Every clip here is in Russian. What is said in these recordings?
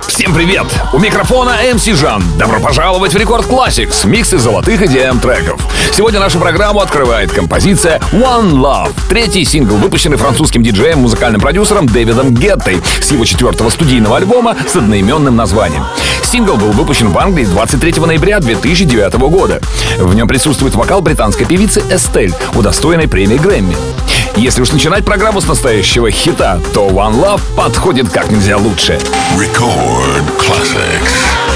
Всем привет! У микрофона MC Жан. Добро пожаловать в Record Classix, микс из золотых EDM треков. Сегодня нашу программу открывает композиция One Love, третий сингл, выпущенный французским диджеем, музыкальным продюсером Дэвидом Геттой с его четвертого студийного альбома с одноименным названием. Сингл был выпущен в Англии 23 ноября 2009 года. В нем присутствует вокал британской певицы Эстель, удостоенной премии Грэмми. Если уж начинать программу с настоящего хита, то One Love подходит как нельзя лучше. Record Classics.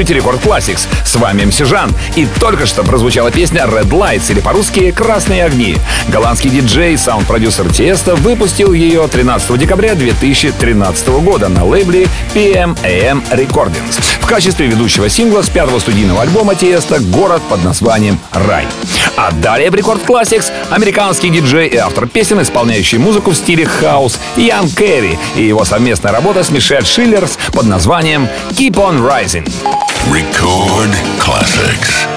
Слушаете Record Classix. С вами MC Жан. И только что прозвучала песня Red Lights или по-русски «Красные огни». Голландский диджей, саунд-продюсер Тиесто выпустил ее 13 декабря 2013 года на лейбле PM:AM Recordings в качестве ведущего сингла с пятого студийного альбома Тиесто «Город под названием Рай». А далее в Record Classix американский диджей и автор песен, исполняющий музыку в стиле хаус Ян Кэри и его совместная работа с Мишель Шеллерс под названием Keep On Rising. Record Classics.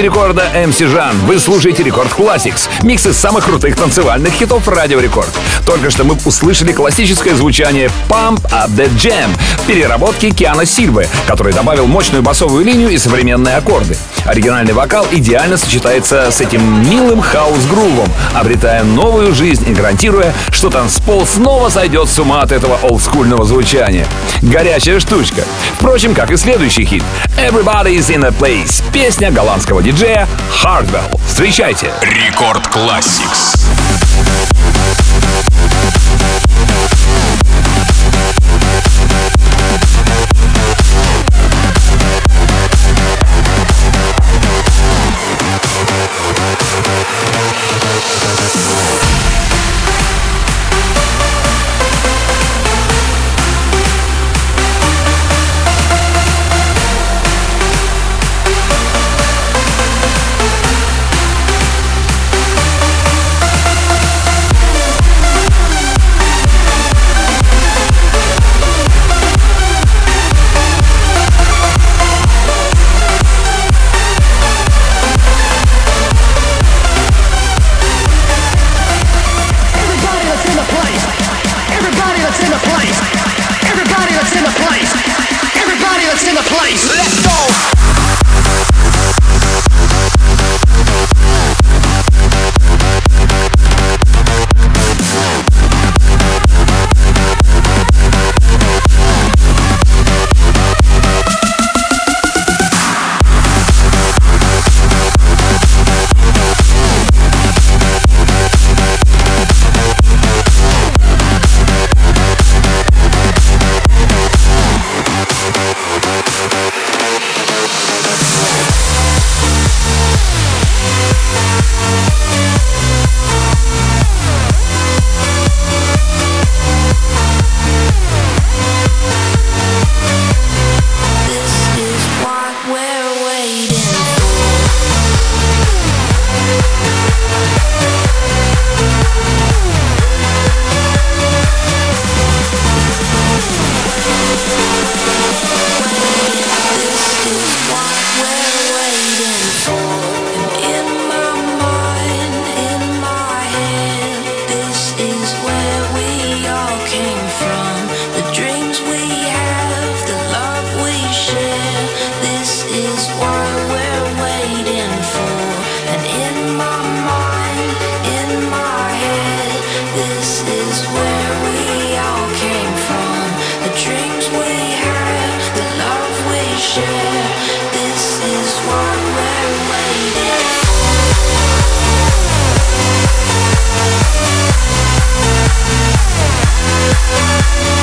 Студии рекорда MC Жан. Вы слушаете Рекорд Classics, микс из самых крутых танцевальных хитов Радио Рекорд. Только что мы услышали классическое звучание Pump Up The Jam в переработке Киана Сильвы, который добавил мощную басовую линию и современные аккорды. Оригинальный вокал идеально сочетается с этим милым хаос-грувом, обретая новую жизнь и гарантируя, что танцпол снова сойдет с ума от этого олдскульного звучания. Горячая штучка. Впрочем, как и следующий хит Everybody's in a Place. Песня голландского диджея Hardwell. Встречайте. Рекорд Classics.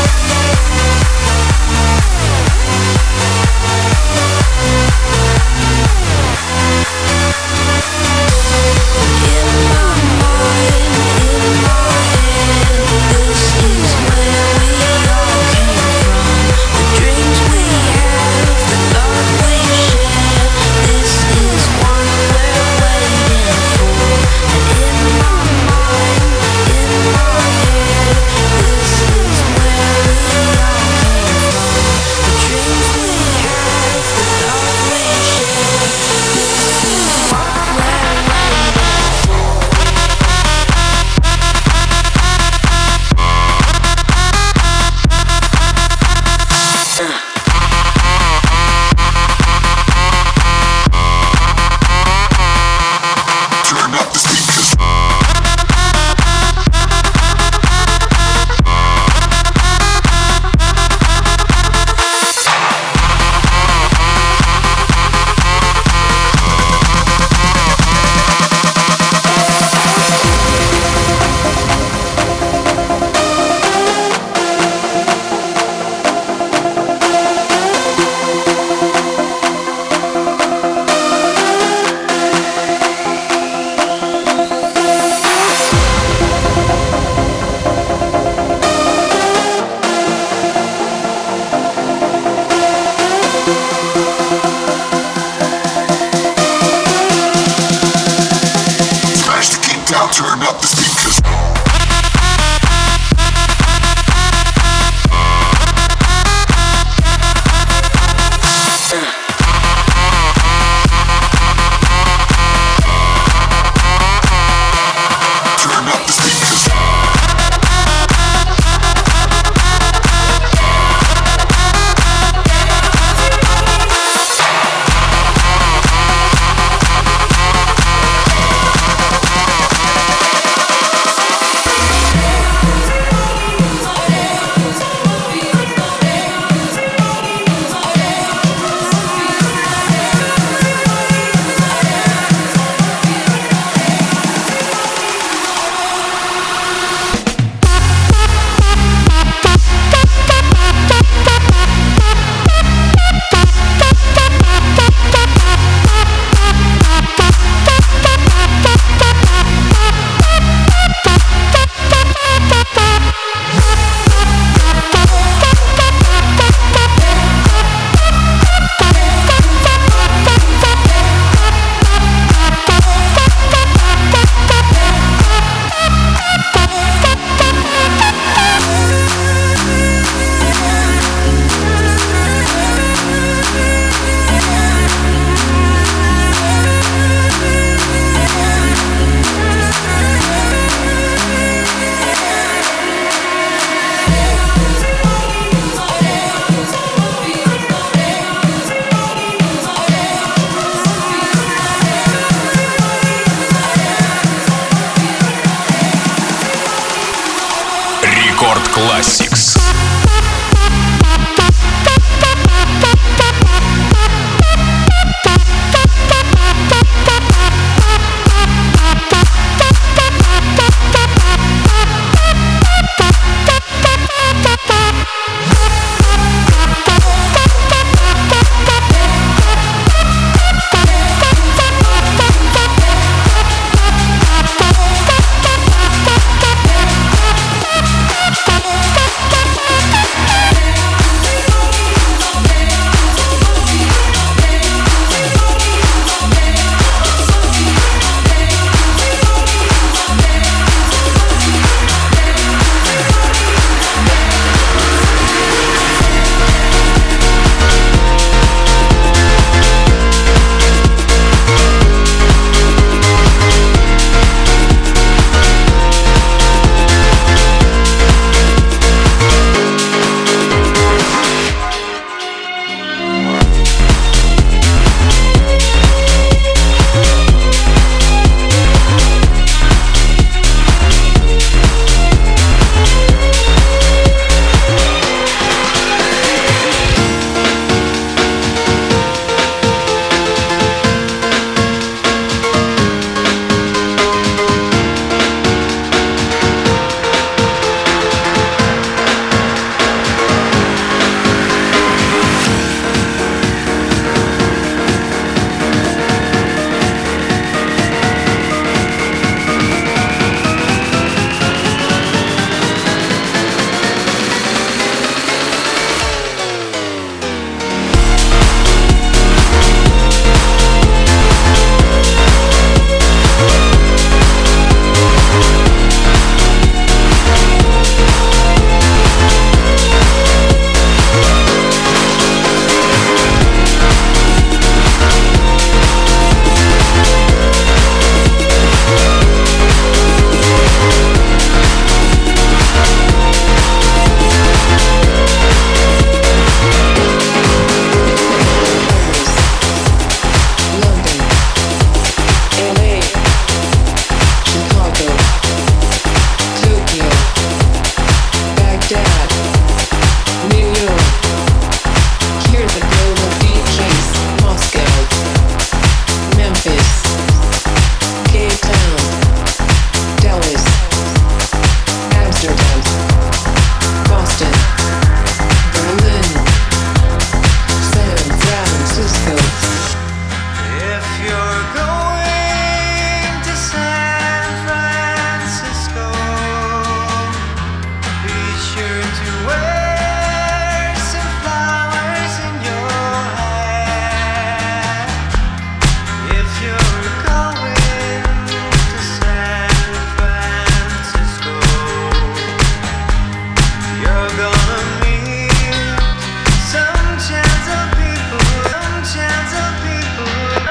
Bye.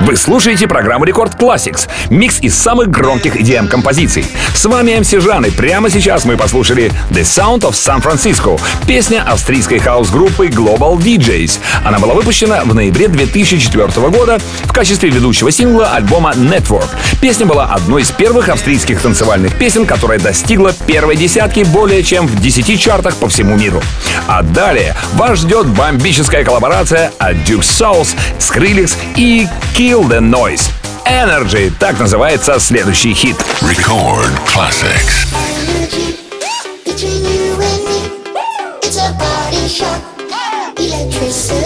Вы слушаете программу Рекорд Classics, микс из самых громких EDM-композиций. С вами MC Жан, и прямо сейчас мы послушали The Sound of San Francisco, песня австрийской хаос-группы Global DJs. Она была выпущена в ноябре 2004 года в качестве ведущего сингла альбома Network. Песня была одной из первых австрийских танцевальных песен, которая достигла первой десятки более чем в 10 чартах по всему миру. А далее вас ждет бомбическая коллаборация от Duke Souls, Skrillex и Kill the Noise. Energy, так называется следующий хит. Record classics. Between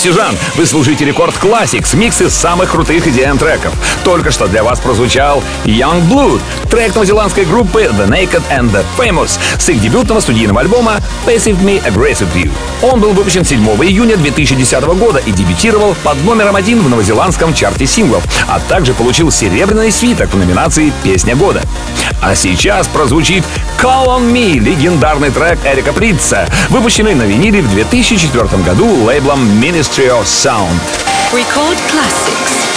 микрофона MC Жан. Вы слушаете Рекорд Classics, микс из самых крутых EDM треков. Только что для вас прозвучал Young Blood, трек новозеландской группы The Naked and the Famous с их дебютного студийного альбома Passive Me Aggressive You. Он был выпущен 7 июня 2010 года и дебютировал под номером один в новозеландском чарте синглов, а также получил серебряный свиток в номинации «Песня года». А сейчас прозвучит Call on Me, легендарный трек Эрика Притца, выпущенный на виниле в 2004 году лейблом Ministry of Sound. Record classics.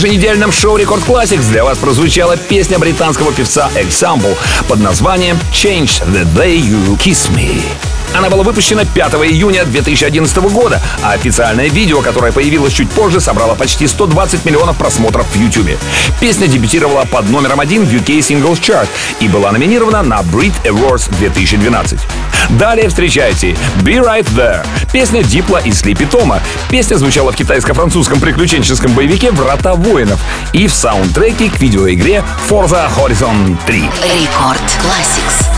еженедельном шоу Рекорд Classics для вас прозвучала песня британского певца Example под названием Change the Day You Kiss Me. Она была выпущена 5 июня 2011 года, а официальное видео, которое появилось чуть позже, собрало почти 120 миллионов просмотров в YouTube. Песня дебютировала под номером один в UK Singles Chart и была номинирована на Brit Awards 2012. Далее встречайте «Be Right There» — песня Дипла и Слипи Тома. Песня звучала в китайско-французском приключенческом боевике «Врата воинов» и в саундтреке к видеоигре Forza Horizon 3. Рекорд Classics.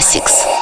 Classics.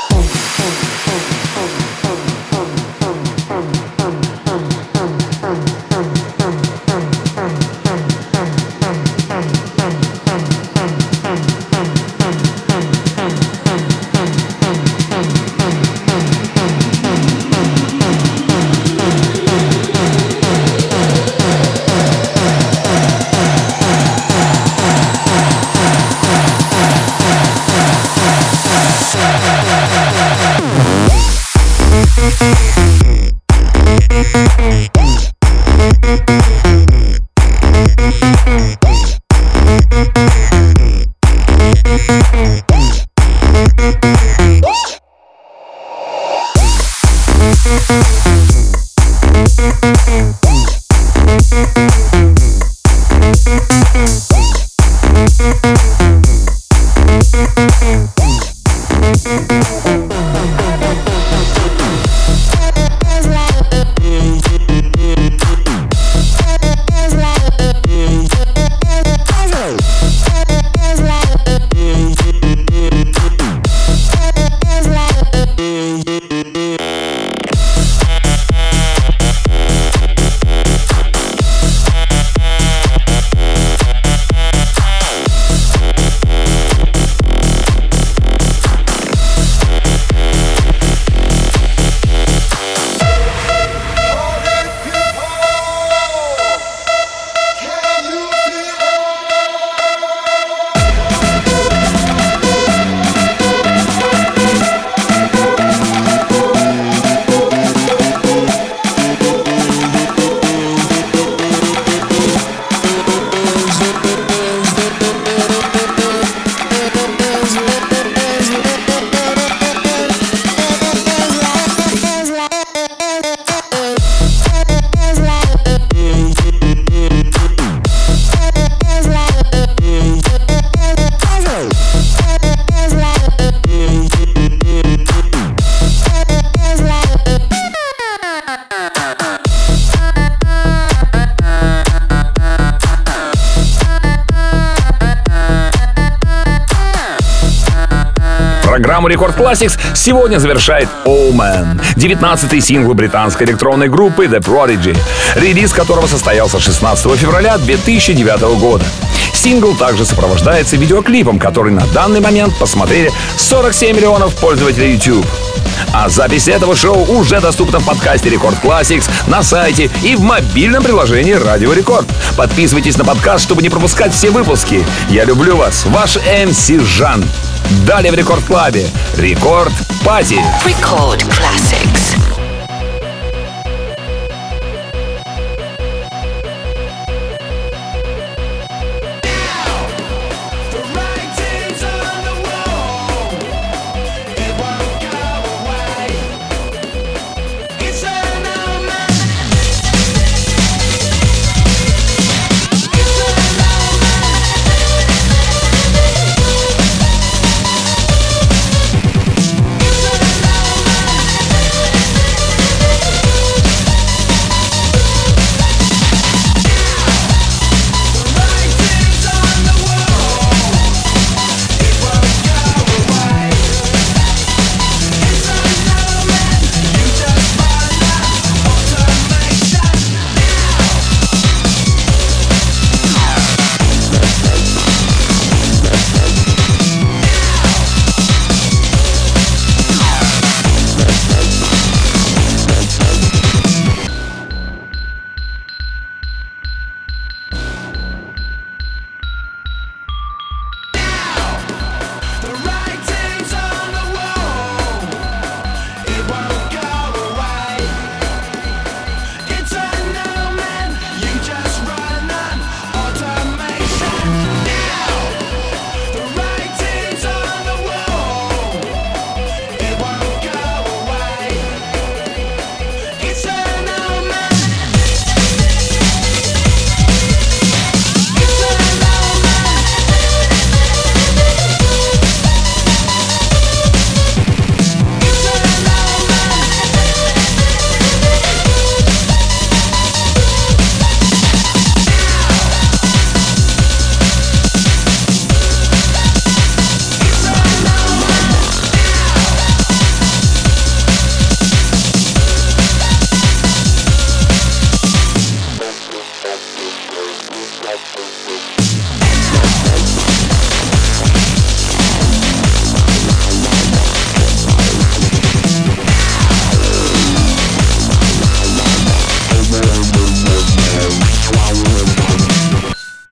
Record Classix сегодня завершает Omen, 19-й сингл британской электронной группы The Prodigy, релиз которого состоялся 16 февраля 2009 года. Сингл также сопровождается видеоклипом, который на данный момент посмотрели 47 миллионов пользователей YouTube. А запись этого шоу уже доступна в подкасте Record Classix, на сайте и в мобильном приложении Радио Рекорд. Подписывайтесь на подкаст, чтобы не пропускать все выпуски. Я люблю вас, ваш MC Жан. Далее в Рекорд Клабе. Рекорд Пати. Record Classics.